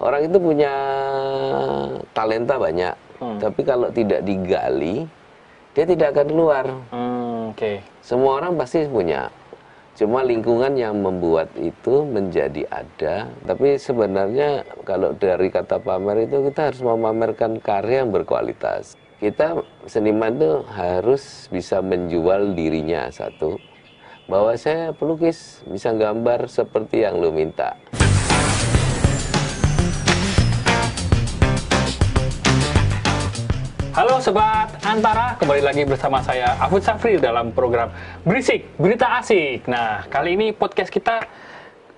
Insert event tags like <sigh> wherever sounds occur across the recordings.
orang itu punya talenta banyak, Hmm. tapi kalau tidak digali, dia tidak akan keluar. Hmm, Oke. Semua orang pasti punya. Cuma lingkungan yang membuat itu menjadi ada. Tapi sebenarnya kalau dari kata pamer itu kita harus memamerkan karya yang berkualitas. Kita seniman itu harus bisa menjual dirinya satu. Bahwa saya pelukis, bisa gambar seperti yang lu minta. Halo Sobat Antara, kembali lagi bersama saya Afud Safri dalam program Berisik, Berita Asik. Nah, kali ini podcast kita,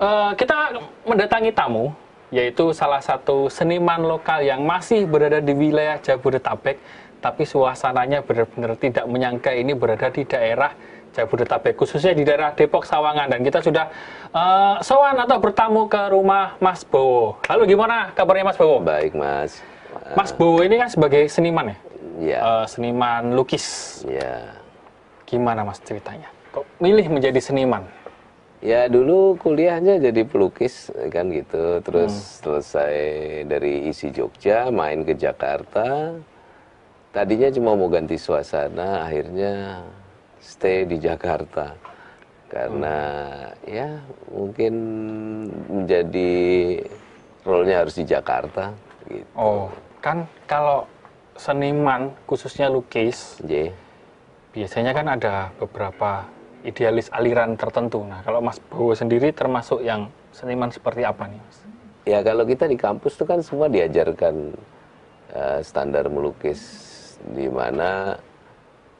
eh, kita mendatangi tamu, yaitu salah satu seniman lokal yang masih berada di wilayah Jabodetabek, tapi suasananya benar-benar tidak menyangka ini berada di daerah Jabodetabek, khususnya di daerah Depok Sawangan. Dan kita sudah eh, sowan atau bertamu ke rumah Mas Bowo. Lalu gimana kabarnya Mas Bowo? Baik, Mas. Mas Bowo ini kan sebagai seniman ya? Ya, Eh, seniman lukis. ya. Gimana mas ceritanya? Kok milih menjadi seniman? Ya dulu kuliahnya jadi pelukis kan gitu, terus selesai dari isi Jogja main ke Jakarta. Tadinya cuma mau ganti suasana, akhirnya stay di Jakarta karena ya mungkin menjadi role-nya harus di Jakarta gitu. Oh, kan kalau seniman khususnya lukis J. biasanya kan ada beberapa idealis aliran tertentu. Nah, kalau Mas Bowo sendiri termasuk yang seniman seperti apa nih, Mas? Ya kalau kita di kampus itu kan semua diajarkan eh, standar melukis di mana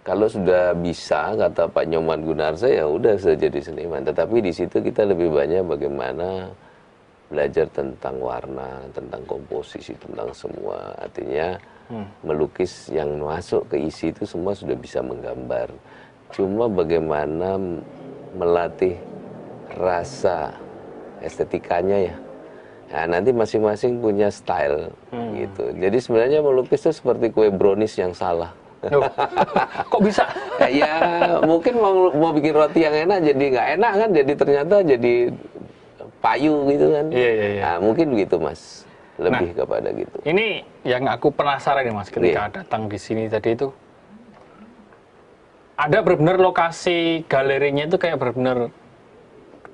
kalau sudah bisa kata Pak Nyoman Gunarsa ya udah saya jadi seniman. Tetapi di situ kita lebih banyak bagaimana belajar tentang warna, tentang komposisi, tentang semua. Artinya melukis yang masuk ke isi itu semua sudah bisa menggambar. Cuma bagaimana melatih rasa estetikanya ya. Nah, nanti masing-masing punya style gitu. Jadi sebenarnya melukis itu seperti kue brownies yang salah. Kok bisa? <laughs> ya mungkin mau mau bikin roti yang enak jadi nggak enak kan jadi ternyata jadi payu gitu kan. Iya, iya, iya. Nah, mungkin begitu Mas. Lebih kepada gitu. Ini yang aku penasaran nih Mas ketika datang di sini tadi itu ada benar-benar lokasi galerinya itu kayak benar-benar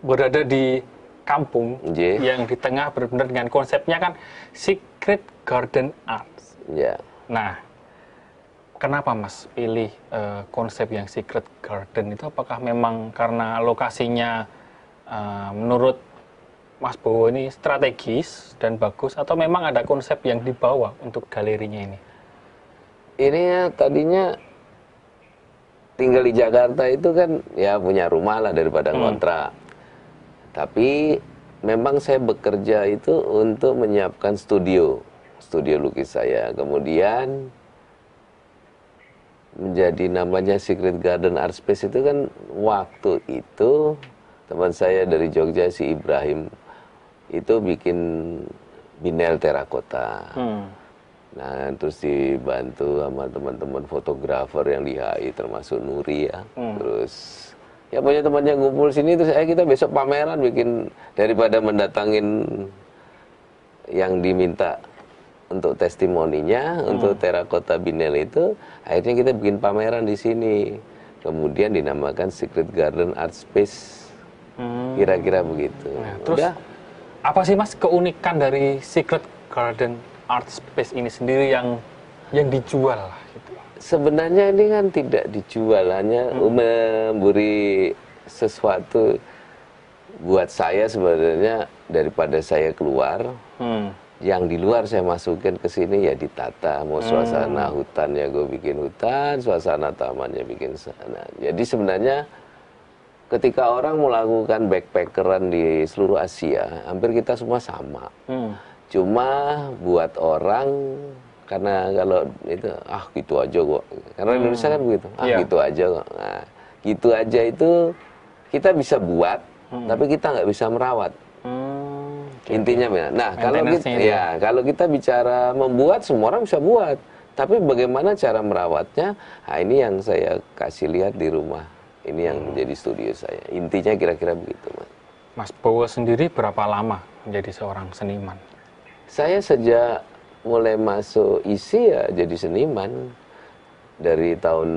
berada di kampung J. yang di tengah benar-benar dengan konsepnya kan Secret Garden Arts. Ya. Nah, kenapa Mas pilih eh, konsep yang Secret Garden itu? Apakah memang karena lokasinya eh, menurut Mas Bowo ini strategis dan bagus, atau memang ada konsep yang dibawa untuk galerinya ini? Ini ya tadinya tinggal di Jakarta itu kan ya punya rumah lah daripada ngontrak. Tapi memang saya bekerja itu untuk menyiapkan studio, studio lukis saya. Kemudian menjadi namanya Secret Garden Art Space itu kan waktu itu teman saya dari Jogja si Ibrahim itu bikin binel terakota. Hmm. Nah, terus dibantu sama teman-teman fotografer yang di HI termasuk Nuri ya. Terus ya punya temannya ngumpul sini terus eh kita besok pameran bikin daripada mendatangin yang diminta untuk testimoninya untuk terakota binel itu akhirnya kita bikin pameran di sini. Kemudian dinamakan Secret Garden Art Space. Hmm. Kira-kira begitu. Nah, terus Udah. Apa sih Mas keunikan dari Secret Garden Art Space ini sendiri yang yang dijual lah gitu? sebenarnya ini kan tidak dijual hanya memberi sesuatu buat saya sebenarnya. Daripada saya keluar Hmm. yang di luar saya masukin ke sini ya ditata. Mau suasana hutannya gue bikin hutan suasana tamannya bikin sana. Jadi sebenarnya ketika orang melakukan backpackeran di seluruh Asia hampir kita semua sama Hmm. Cuma buat orang karena kalau itu ah gitu aja kok. Karena Indonesia kan begitu. Ah Iya. gitu aja kok. Nah, gitu aja itu kita bisa buat, tapi kita nggak bisa merawat. Hmm. Intinya ya. Nah, kalau kita itu ya, kalau kita bicara membuat semua orang bisa buat. Tapi bagaimana cara merawatnya? Nah, ini yang saya kasih lihat di rumah. Ini yang menjadi studio saya. Intinya kira-kira begitu, Mas. Mas Bowo sendiri berapa lama menjadi seorang seniman? Saya sejak mulai masuk isi ya jadi seniman dari tahun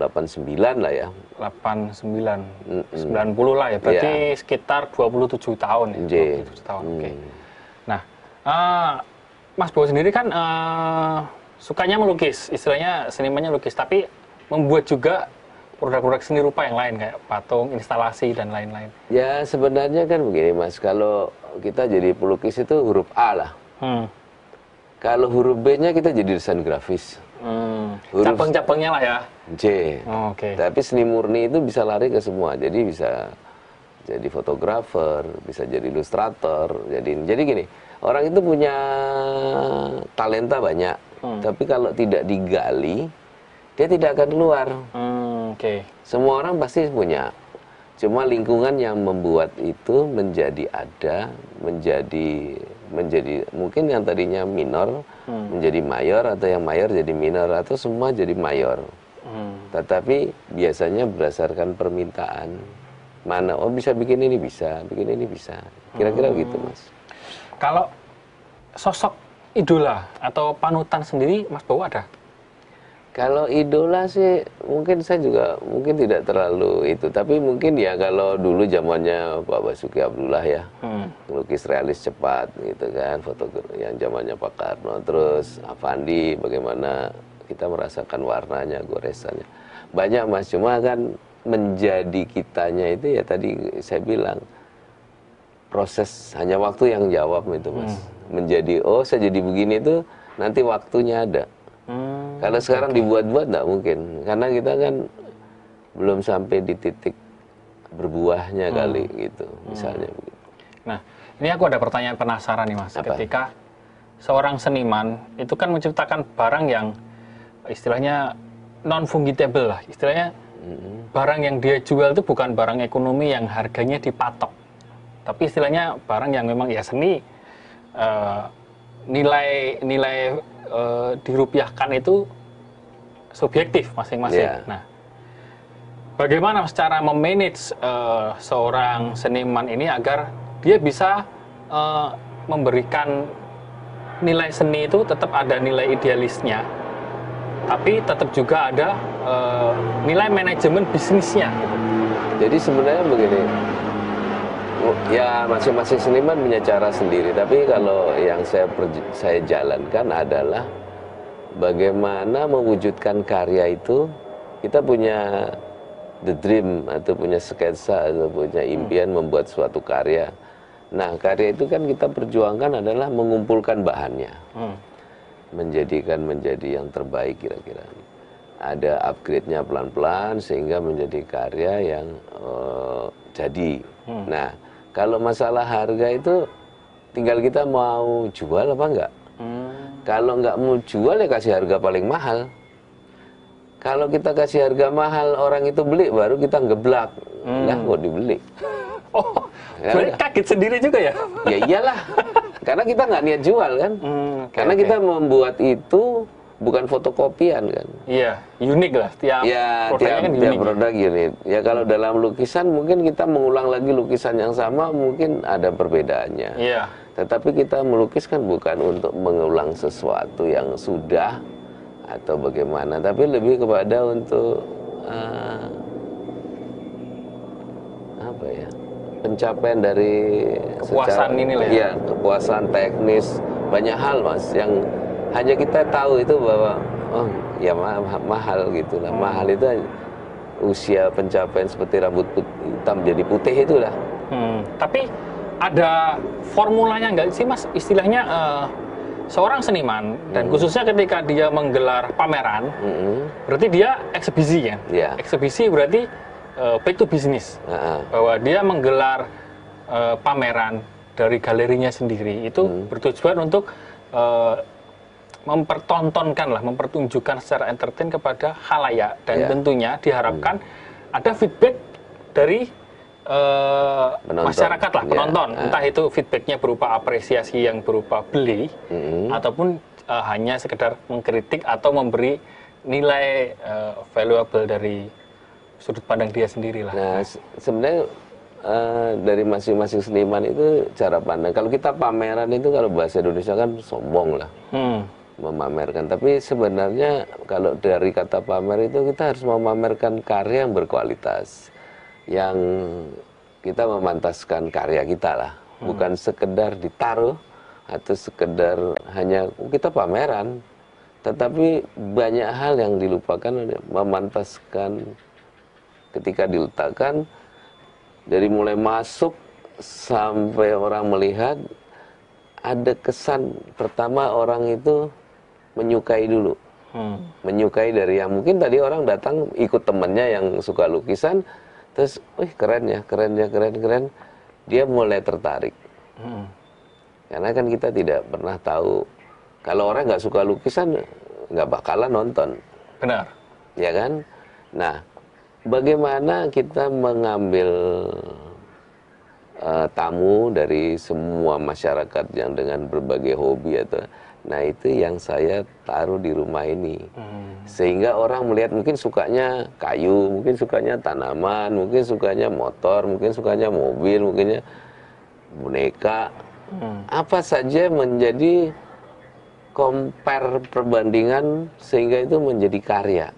89 lah ya. 89, 90 lah ya. Berarti sekitar 27 tahun ya. J. 27 tahun. Oke. Nah, eh, Mas Bowo sendiri kan eh, sukanya melukis, istilahnya senimannya lukis, tapi membuat juga produk-produk seni rupa yang lain kayak patung, instalasi dan lain-lain. Ya sebenarnya kan begini mas, kalau kita jadi pelukis itu huruf A lah. Hmm. Kalau huruf B-nya kita jadi desain grafis. Hmm. Cabang-cabangnya lah ya. J. Oh, Oke. Tapi seni murni itu bisa lari ke semua. Jadi bisa jadi fotografer, bisa jadi ilustrator. Jadi jadi gini, orang itu punya talenta banyak. Hmm. Tapi kalau tidak digali, dia tidak akan keluar. Hmm, Oke. Semua orang pasti punya. Cuma lingkungan yang membuat itu menjadi ada, menjadi menjadi mungkin yang tadinya minor menjadi mayor atau yang mayor jadi minor atau semua jadi mayor. Hmm. Tetapi biasanya berdasarkan permintaan. Mana oh bisa bikin ini bisa, bikin ini bisa. Kira-kira gitu, Mas. Kalau sosok idola atau panutan sendiri, Mas Bowo ada? Kalau idola sih mungkin saya juga mungkin tidak terlalu itu, tapi mungkin ya kalau dulu zamannya Pak Basuki Abdullah ya, Hmm. lukis realis cepat gitu kan, foto yang zamannya Pak Karno, terus Avandi bagaimana kita merasakan warnanya, goresannya. Banyak Mas, cuma kan menjadi kitanya itu ya tadi saya bilang proses hanya waktu yang jawab itu Mas. Menjadi oh saya jadi begini itu nanti waktunya ada. Hmm. Kalau sekarang dibuat-buat nggak mungkin, karena kita kan belum sampai di titik berbuahnya kali gitu, misalnya begitu. Nah, ini aku ada pertanyaan penasaran nih Mas. Apa? Ketika seorang seniman itu kan menciptakan barang yang istilahnya non fungible lah, istilahnya barang yang dia jual itu bukan barang ekonomi yang harganya dipatok, tapi istilahnya barang yang memang ya seni eh, nilai nilai eh, dirupiahkan itu subjektif masing-masing. Iya. Nah, bagaimana secara memanage eh, seorang seniman ini agar dia bisa eh, memberikan nilai seni itu tetap ada nilai idealisnya, tapi tetap juga ada eh, nilai manajemen bisnisnya. Gitu. Jadi sebenarnya begini, ya masing-masing seniman punya cara sendiri. Tapi kalau yang saya saya jalankan adalah bagaimana mewujudkan karya itu kita punya the dream atau punya sketsa atau punya impian membuat suatu karya. Nah karya itu kan kita perjuangkan adalah mengumpulkan bahannya Hmm. menjadikan menjadi yang terbaik kira-kira. Ada upgrade-nya pelan-pelan sehingga menjadi karya yang eh, jadi. Nah, kalau masalah harga itu tinggal kita mau jual apa enggak. Hmm. Kalau nggak mau jual ya kasih harga paling mahal. Kalau kita kasih harga mahal orang itu beli baru kita ngeblak. Lah kok dibeli. <laughs> Oh, Ya berarti udah. kaget sendiri juga ya? ya iyalah. <laughs> Karena kita nggak niat jual kan. Hmm, oke, Karena oke. kita membuat itu bukan fotokopian kan. Iya, unik lah. Tiap Ya, produknya tiap, kan tiap unik. produk unit. Ya kalau dalam lukisan mungkin kita mengulang lagi lukisan yang sama mungkin ada perbedaannya. Iya. Tetapi kita melukis kan bukan untuk mengulang sesuatu yang sudah atau bagaimana, tapi lebih kepada untuk eh, apa ya pencapaian dari Kepuasan ini lah ya. Iya, kepuasan teknis banyak hal mas yang hanya kita tahu itu bahwa oh ya ma- ma- mahal gitu lah mahal itu usia pencapaian seperti rambut put- hitam jadi putih itulah Hmm, tapi ada formulanya nggak sih mas? Istilahnya eh, seorang seniman dan khususnya ketika dia menggelar pameran, Mm-mm. berarti dia eksebisi kan? Iya. Eksebisi berarti eh, back to business. Ah, ah. Bahwa dia menggelar eh, pameran dari galerinya sendiri itu bertujuan untuk mempertontonkan lah, mempertunjukkan secara entertain kepada halayak dan Iya. tentunya diharapkan ada feedback dari Penonton. masyarakat lah Iya. penonton, Ah. entah itu feedbacknya berupa apresiasi yang berupa beli Mm-mm. ataupun eh, hanya sekedar mengkritik atau memberi nilai eh, valuable dari sudut pandang dia sendiri lah. Nah, se- sebenarnya eh, dari masing-masing seniman itu cara pandang. Kalau kita pameran itu kalau bahasa Indonesia kan sombong lah Hmm. Memamerkan. Tapi sebenarnya kalau dari kata pamer itu kita harus memamerkan karya yang berkualitas, yang kita memantaskan karya kita lah, bukan sekedar ditaruh atau sekedar hanya "Oh, kita pameran, tetapi banyak hal yang dilupakan memantaskan. Ketika diletakkan dari mulai masuk sampai orang melihat ada kesan pertama orang itu menyukai dulu Hmm. menyukai dari yang mungkin tadi orang datang ikut temennya yang suka lukisan terus wih keren ya keren ya keren keren dia mulai tertarik Hmm. karena kan kita tidak pernah tahu kalau orang nggak suka lukisan nggak bakalan nonton Benar. ya kan nah bagaimana kita mengambil eh, tamu dari semua masyarakat yang dengan berbagai hobi atau nah itu yang saya taruh di rumah ini Hmm. sehingga orang melihat mungkin sukanya kayu mungkin sukanya tanaman mungkin sukanya motor mungkin sukanya mobil mungkinnya boneka Hmm. apa saja menjadi compare perbandingan sehingga itu menjadi karya.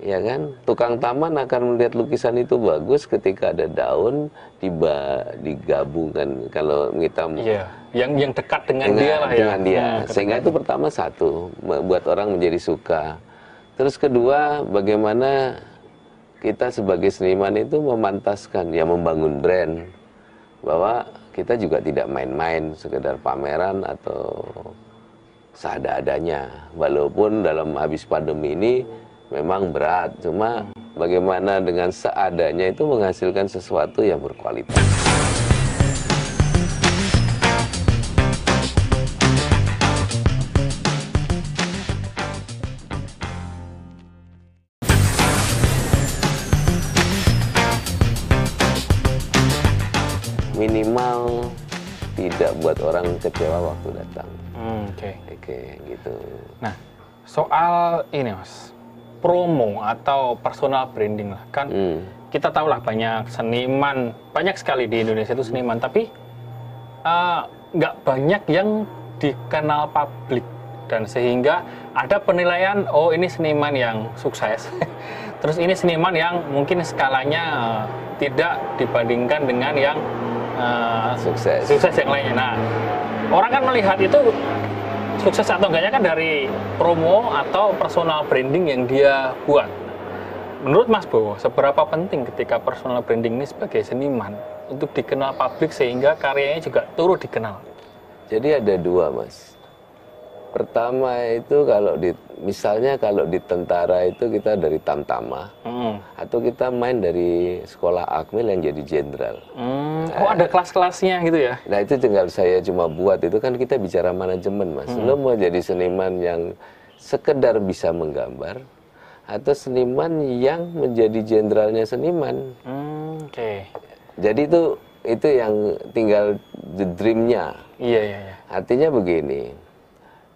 Ya kan? Tukang taman akan melihat lukisan itu bagus ketika ada daun diba digabungkan. Kalau kita Iya. Yang yang dekat dengan, dengan, dia lah ya. dengan dia. Hmm, sehingga itu pertama satu membuat orang menjadi suka. Terus kedua bagaimana kita sebagai seniman itu memantaskan ya membangun brand. Bahwa kita juga tidak main-main sekedar pameran atau seada-adanya. Walaupun dalam habis pandemi ini memang berat cuma bagaimana dengan seadanya itu menghasilkan sesuatu yang berkualitas. Minimal tidak buat orang kecewa waktu datang. Hmm, Oke. oke gitu. Nah, soal ini mas, promo atau personal branding lah kan. Hmm. Kita tahu lah banyak seniman, banyak sekali di Indonesia itu seniman, tapi eh, nggak banyak yang dikenal publik dan sehingga ada penilaian oh ini seniman yang sukses <laughs> terus ini seniman yang mungkin skalanya eh, tidak dibandingkan dengan yang eh, Sukses. sukses yang lainnya nah orang kan melihat itu sukses atau enggaknya kan dari promo atau personal branding yang dia buat menurut Mas Bowo seberapa penting ketika personal branding ini sebagai seniman untuk dikenal publik sehingga karyanya juga turut dikenal Jadi ada dua mas. Pertama itu kalau di misalnya kalau di tentara itu kita dari tamtama Hmm. atau kita main dari sekolah akmil yang jadi jenderal. Hmm, Oh ada kelas-kelasnya gitu ya? Nah itu tinggal saya cuma buat itu kan kita bicara manajemen mas. Lo mau jadi seniman yang sekedar bisa menggambar atau seniman yang menjadi jenderalnya seniman. Hmm, Oke. Jadi itu itu yang tinggal the dreamnya. Iya iya iya. Artinya begini,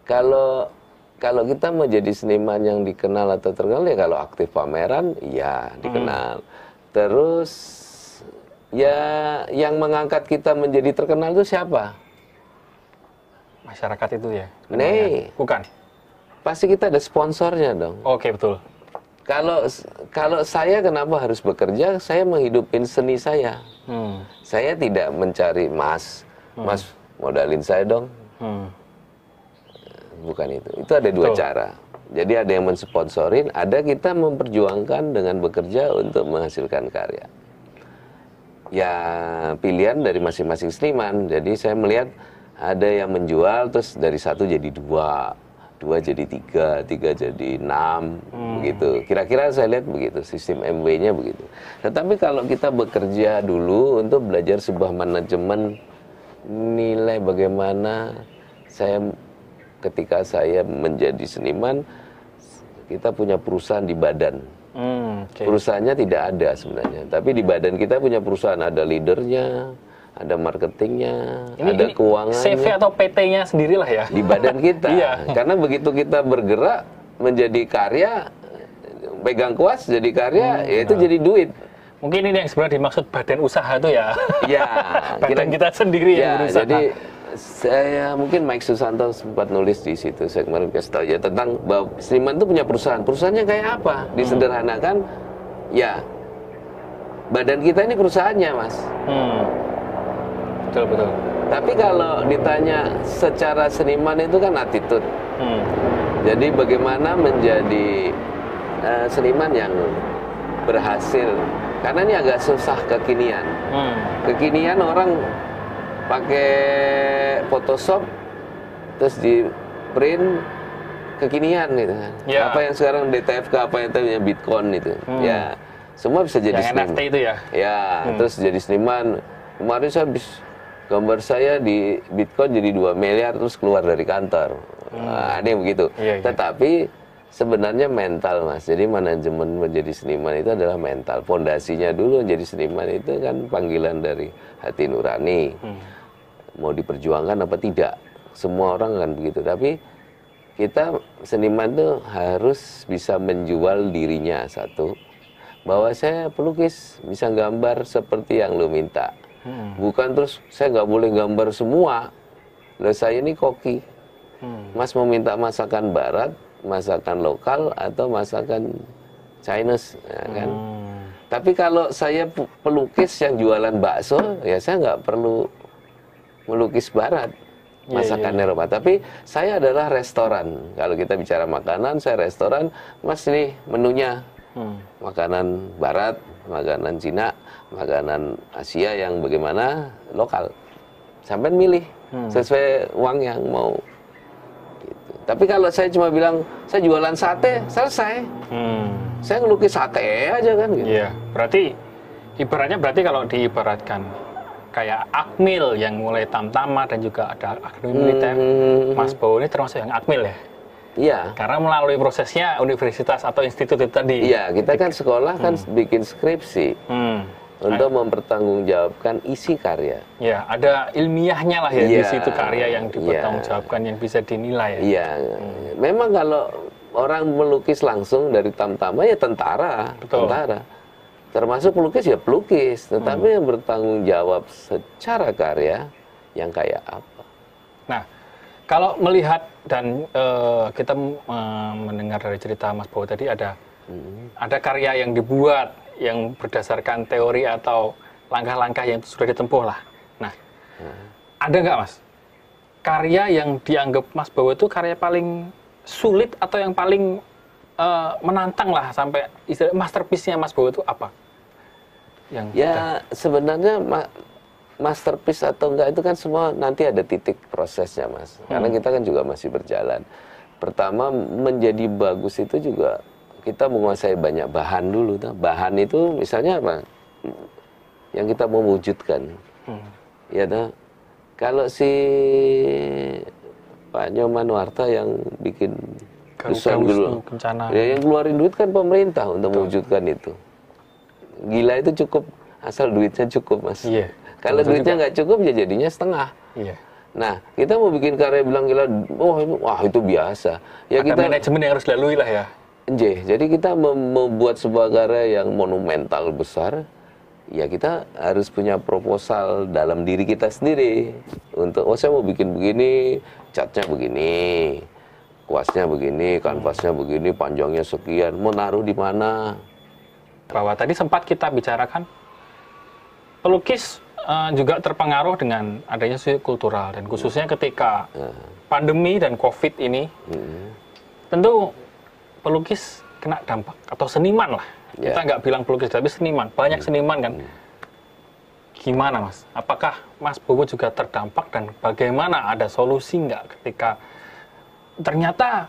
kalau kalau kita mau jadi seniman yang dikenal atau terkenal ya kalau aktif pameran, ya dikenal. Terus ya yang mengangkat kita menjadi terkenal itu siapa? Masyarakat itu ya? Nih. Bukan. Pasti kita ada sponsornya dong. Oke betul. Kalau kalau saya kenapa harus bekerja? Saya menghidupin seni saya. Hmm. Saya tidak mencari mas, mas modalin saya dong. Hmm. Bukan itu. Itu ada dua Betul. cara. Jadi ada yang mensponsorin, ada kita memperjuangkan dengan bekerja untuk menghasilkan karya. Ya pilihan dari masing-masing seniman. Jadi saya melihat ada yang menjual terus dari satu jadi dua, dua jadi tiga, tiga jadi enam, begitu. Kira-kira saya lihat begitu, sistem MW-nya begitu. Tetapi kalau kita bekerja dulu untuk belajar sebuah manajemen nilai bagaimana saya ketika saya menjadi seniman kita punya perusahaan di badan Hmm, Oke. perusahaannya tidak ada sebenarnya tapi di badan kita punya perusahaan ada leadernya ada marketingnya Ini, ada ini keuangannya CV atau PT-nya sendirilah ya? di badan kita <laughs> Iya. karena begitu kita bergerak menjadi karya pegang kuas jadi karya Hmm, ya itu jadi duit Mungkin ini yang sebenarnya dimaksud badan usaha itu ya. Ya, <laughs> badan kita sendiri yang ya, berusaha. jadi saya mungkin Mike Susanto sempat nulis di situ saya kemarin kasih tahu ya tentang bahwa seniman itu punya perusahaan. Perusahaannya kayak apa? Disederhanakan ya badan kita ini perusahaannya, Mas. Hmm. Betul betul. Tapi kalau ditanya secara seniman itu kan attitude. Hmm. Jadi bagaimana menjadi eh, seniman yang berhasil? Karena ini agak susah kekinian. Hmm. Kekinian orang pakai Photoshop terus di print kekinian gitu kan. Ya. Apa yang sekarang DTFK apa yang tadinya Bitcoin itu. Hmm. Ya. Semua bisa jadi Yang seniman. NFT itu ya. Ya, Hmm. terus jadi seniman. Kemarin saya habis gambar saya di Bitcoin jadi 2 miliar terus keluar dari kantor. Nah, ada yang begitu. Hmm. Iya, iya. Tetapi sebenarnya mental, Mas. Jadi manajemen menjadi seniman itu adalah mental. Pondasinya dulu jadi seniman itu kan panggilan dari hati nurani. Hmm. Mau diperjuangkan apa tidak. Semua orang kan begitu. Tapi kita seniman tuh harus bisa menjual dirinya satu bahwa saya pelukis bisa gambar seperti yang lo minta Hmm. bukan terus saya nggak boleh gambar semua Loh, saya ini koki Hmm. mas mau minta masakan barat masakan lokal atau masakan Chinese ya kan Hmm. tapi kalau saya pelukis yang jualan bakso ya saya nggak perlu melukis barat Iya, masakan iya. Eropa tapi saya adalah restoran kalau kita bicara makanan saya restoran mas ini menunya Hmm. makanan barat, makanan Cina, makanan Asia yang bagaimana lokal. Sampai milih Hmm. sesuai uang yang mau. Gitu. Tapi kalau saya cuma bilang saya jualan sate, selesai. Hmm. Saya ngelukis sate aja kan gitu. Iya, berarti ibaratnya berarti kalau diibaratkan kayak Akmil yang mulai tamtama dan juga ada akademi militer, Hmm. Mas Bowo ini termasuk yang Akmil ya? Iya. Karena melalui prosesnya universitas atau institut itu tadi. Iya, kita kan sekolah kan bikin skripsi Hmm. untuk mempertanggungjawabkan isi karya. Ya, ada ilmiahnya lah ya di Iya, situ karya yang iya. dipertanggungjawabkan yang bisa dinilai ya. Iya, memang kalau orang melukis langsung dari tamtama ya tentara, Betul. tentara. Termasuk pelukis ya pelukis, tetapi yang bertanggung jawab secara karya yang kayak apa? Nah, kalau melihat dan eh, kita eh, mendengar dari cerita Mas Bowo tadi ada ada karya yang dibuat yang berdasarkan teori atau langkah-langkah yang sudah ditempuh lah. Nah, ada nggak Mas karya yang dianggap Mas Bowo itu karya paling sulit atau yang paling eh, menantang lah sampai istilah masterpiece-nya Mas Bowo itu apa? Yang Ya sebenarnya ma- masterpiece atau enggak itu kan semua nanti ada titik prosesnya mas. Karena kita kan juga masih berjalan. Pertama menjadi bagus itu juga kita menguasai banyak bahan dulu. Nah, bahan itu misalnya apa? Yang kita mau wujudkan. Hmm. Ya nah, kalau si Pak Nyoman Warta yang bikin Garuda desain Wisnu dulu. Kencana. Ya, yang keluarin duit kan pemerintah untuk mewujudkan itu. Gila itu cukup asal duitnya cukup mas. Iya. Kalau Betul duitnya nggak cukup ya jadinya setengah. Iya. Nah kita mau bikin karya bilang gila, wah itu, wah itu biasa. Ya Ada kita manajemen yang harus dilalui lah ya. Nje, jadi kita mem- membuat sebuah karya yang monumental besar, ya kita harus punya proposal dalam diri kita sendiri untuk oh saya mau bikin begini, catnya begini, kuasnya begini, kanvasnya begini, panjangnya sekian, mau naruh di mana? bahwa tadi sempat kita bicarakan pelukis eh, juga terpengaruh dengan adanya isu kultural dan khususnya ketika pandemi dan covid ini Hmm. tentu pelukis kena dampak atau seniman lah. Ya. kita nggak bilang pelukis tapi seniman. Banyak seniman kan? Gimana mas? Apakah mas Bowo juga terdampak dan bagaimana ada solusi nggak ketika ternyata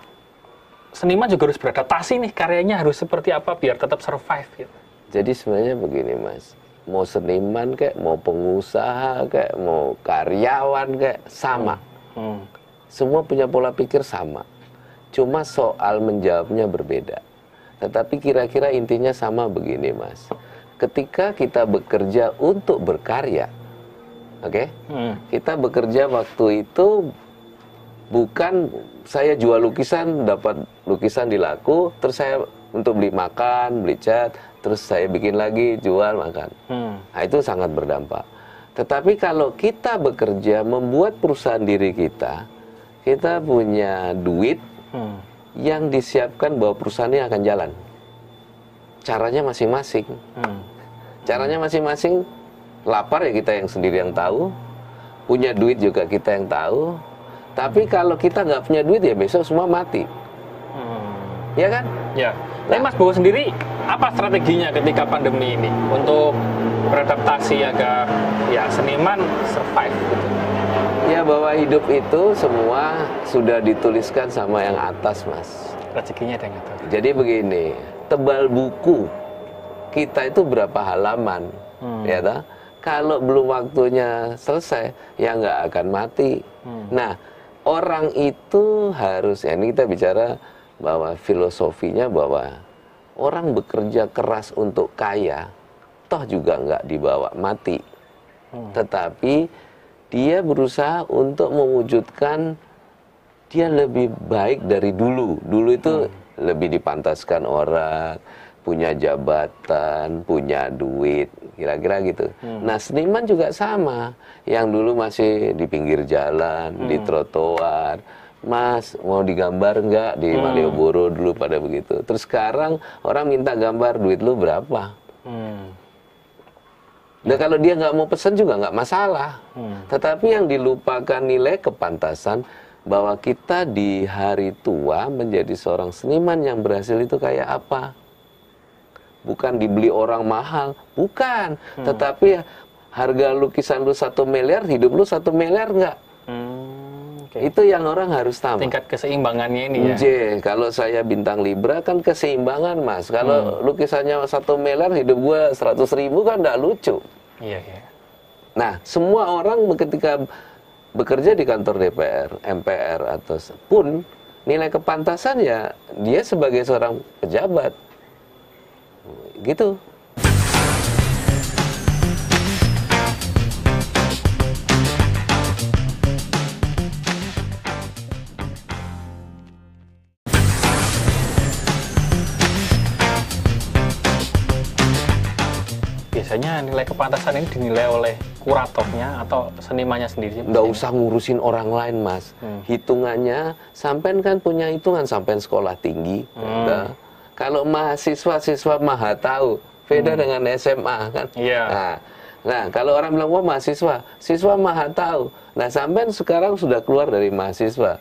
seniman juga harus beradaptasi nih karyanya harus seperti apa biar tetap survive gitu Jadi sebenarnya begini mas, mau seniman kayak, mau pengusaha kayak, mau karyawan kayak, sama. Hmm. Semua punya pola pikir sama. Cuma soal menjawabnya berbeda. Tetapi kira-kira intinya sama begini, Mas. Ketika kita bekerja untuk berkarya, oke? Hmm. Kita bekerja waktu itu bukan saya jual lukisan, dapat lukisan di laku, terus saya untuk beli makan, beli cat, terus saya bikin lagi, jual, makan. Hmm. Nah, itu sangat berdampak. Tetapi kalau kita bekerja membuat perusahaan diri kita, kita punya duit Hmm. yang disiapkan bahwa perusahaannya akan jalan. Caranya masing-masing. Hmm. Caranya masing-masing. Lapar ya kita yang sendiri yang tahu. Punya duit juga kita yang tahu. Tapi kalau kita nggak punya duit ya besok semua mati. Hmm. Ya kan? Ya. Tapi Mas Bowo sendiri apa strateginya ketika pandemi ini untuk beradaptasi agar ya seniman survive gitu? Ya bahwa hidup itu semua sudah dituliskan sama yang atas, Mas. Rezekinya ada yang ngatur. Jadi begini, tebal buku kita itu berapa halaman, Hmm. ya toh? Kalau belum waktunya selesai, ya nggak akan mati. Hmm. Nah, orang itu harus, ya ini kita bicara bahwa filosofinya bahwa orang bekerja keras untuk kaya, toh juga nggak dibawa mati. Hmm. Tetapi dia berusaha untuk mewujudkan dia lebih baik dari dulu. Dulu itu lebih dipantaskan orang, punya jabatan, punya duit, kira-kira gitu. Nah, seniman juga sama. Yang dulu masih di pinggir jalan, di trotoar. Mas, mau digambar nggak di Malioboro dulu pada begitu. Terus sekarang orang minta gambar, duit lu berapa? Hmm. Nah kalau dia nggak mau pesan juga nggak masalah. Hmm. Tetapi yang dilupakan nilai kepantasan bahwa kita di hari tua menjadi seorang seniman yang berhasil itu kayak apa? Bukan dibeli orang mahal, bukan. Tetapi ya, harga lukisan lu satu miliar, hidup lu satu miliar nggak? Hmm. Oke. Itu yang orang harus tahu. Tingkat keseimbangannya ini ya. J, kalau saya bintang Libra kan keseimbangan mas. Kalau lukisannya satu miliar, hidup gua seratus ribu kan nggak lucu. Iya, iya. Nah, semua orang ketika bekerja di kantor DPR, MPR atau pun nilai kepantasan ya dia sebagai seorang pejabat. Gitu. Biasanya nilai kepantasan ini dinilai oleh kuratornya atau senimannya sendiri. Nggak usah ngurusin orang lain, Mas. Hitungannya, sampean kan punya hitungan sampean sekolah tinggi. Udah. Kalau mahasiswa siswa maha tahu, beda dengan SMA kan. Iya. Nah, nah, kalau orang bilang wah mahasiswa, siswa maha tahu. Nah, sampean sekarang sudah keluar dari mahasiswa.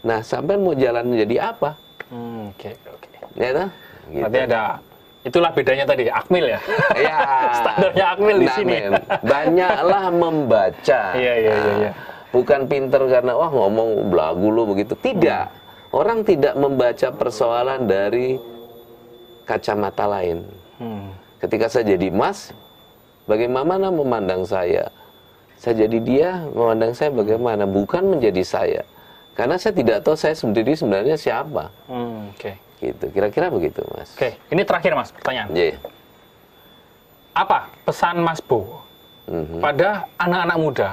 Nah, sampean mau jalan menjadi apa? Hmm, Oke, oke. Ya toh? Gitu. Berarti ada itulah bedanya tadi Akmil ya. Ya. <laughs> Standarnya Akmil di Nah, sini. men, Banyaklah membaca. <laughs> Iya, iya, iya, Nah, iya. Bukan pinter karena wah ngomong belagu lu begitu. Tidak. Orang tidak membaca persoalan dari kacamata lain. Hmm. Ketika saya jadi Mas, bagaimana memandang saya? Saya jadi dia, memandang saya bagaimana? Bukan menjadi saya. Karena saya tidak tahu saya sendiri sebenarnya siapa. Hmm, Oke. Gitu. Kira-kira begitu, Mas. Oke, ini terakhir Mas pertanyaan. Iya. Apa pesan Mas Bo Mhm. pada anak-anak muda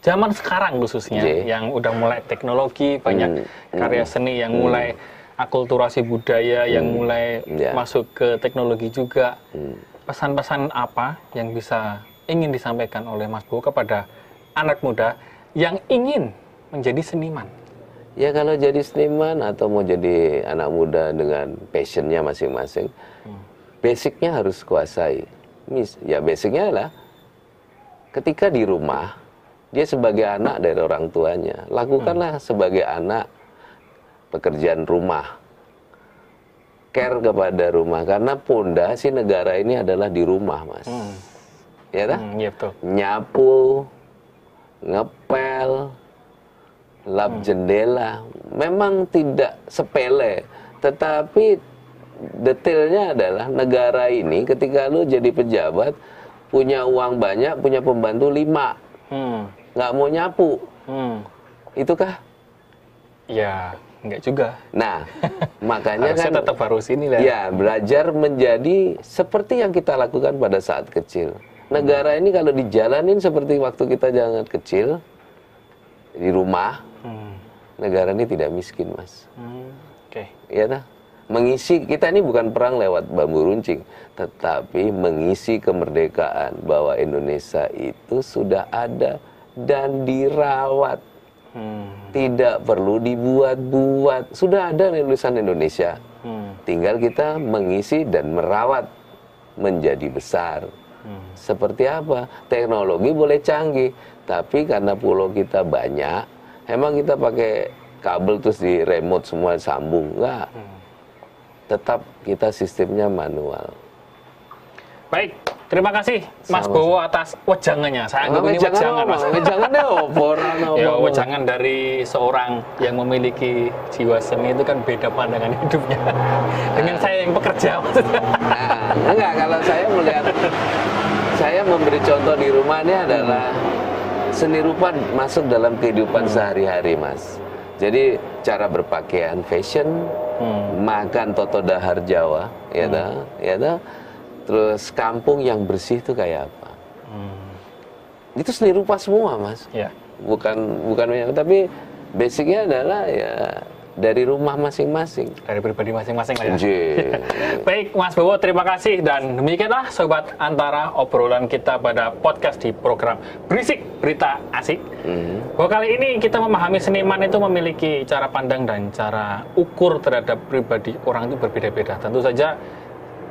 zaman sekarang khususnya Iya. yang udah mulai teknologi banyak Hmm, karya seni yang mulai akulturasi budaya yang mulai Ya. masuk ke teknologi juga Hmm. pesan-pesan apa yang bisa ingin disampaikan oleh Mas Bo kepada anak muda yang ingin menjadi seniman Ya kalau jadi seniman atau mau jadi anak muda dengan passionnya masing-masing, basicnya harus kuasai. Mis, ya basicnya adalah ketika di rumah dia sebagai anak dari orang tuanya, lakukanlah sebagai anak pekerjaan rumah, care kepada rumah karena pondasi negara ini adalah di rumah, mas. Ya dah? hmm, betul nyapu, ngepel, lap jendela, memang tidak sepele, tetapi detailnya adalah negara ini ketika lu jadi pejabat punya uang banyak, punya pembantu lima, hmm. nggak mau nyapu, Hmm. itukah? ya enggak juga Nah, <laughs> makanya harusnya kan tetap harus ini lah Ya, belajar menjadi seperti yang kita lakukan pada saat kecil. Negara ini kalau dijalanin seperti waktu kita jangan kecil di rumah, Hmm. negara ini tidak miskin, Mas. Hmm. oke Ya dah. mengisi kita ini bukan perang lewat bambu runcing, tetapi mengisi kemerdekaan bahwa Indonesia itu sudah ada dan dirawat. Hmm. Tidak perlu dibuat-buat. Sudah ada tulisan Indonesia. Hmm. Tinggal kita mengisi dan merawat menjadi besar. Hmm. Seperti apa? Teknologi boleh canggih, tapi karena pulau kita banyak, emang kita pakai kabel terus di remote semua sambung enggak. Hmm. Tetap kita sistemnya manual. Baik, terima kasih Mas Sama-sama. Bowo atas wejangannya. Saya anggap ini jangan wejangan, Mas. jangan deh <laughs> oporan Ya, wejangan dari seorang yang memiliki jiwa seni itu kan beda pandangan hidupnya <laughs> dengan saya yang pekerja. maksudnya. Nah, enggak kalau saya melihat saya memberi contoh di rumah ini adalah seni rupa masuk dalam kehidupan sehari-hari, Mas. Jadi cara berpakaian fashion, Hmm. makan toto dahar Jawa, ya dah, ya dah. Terus kampung yang bersih itu kayak apa? Hmm. Itu seni rupa semua, Mas. Ya. Bukan bukan banyak, tapi basicnya adalah ya dari rumah masing-masing. Dari pribadi masing-masing lah ya. <laughs> Baik, Mas Bowo, terima kasih. Dan demikianlah Sobat Antara obrolan kita pada podcast di program Berisik Berita Asik. Mhm. Bahwa kali ini kita memahami seniman itu memiliki cara pandang dan cara ukur terhadap pribadi orang itu berbeda-beda. Tentu saja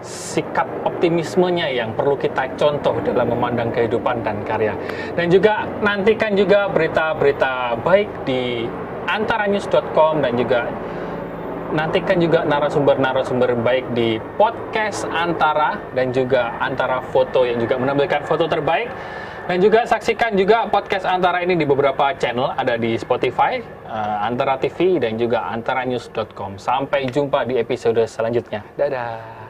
sikap optimismenya yang perlu kita contoh dalam memandang kehidupan dan karya. Dan juga nantikan juga berita-berita baik di antaranews.com dan juga nantikan juga narasumber-narasumber baik di podcast Antara dan juga Antara Foto yang juga menampilkan foto terbaik dan juga saksikan juga podcast Antara ini di beberapa channel ada di Spotify, eh, Antara TV dan juga antaranews.com. Sampai jumpa di episode selanjutnya. Dadah.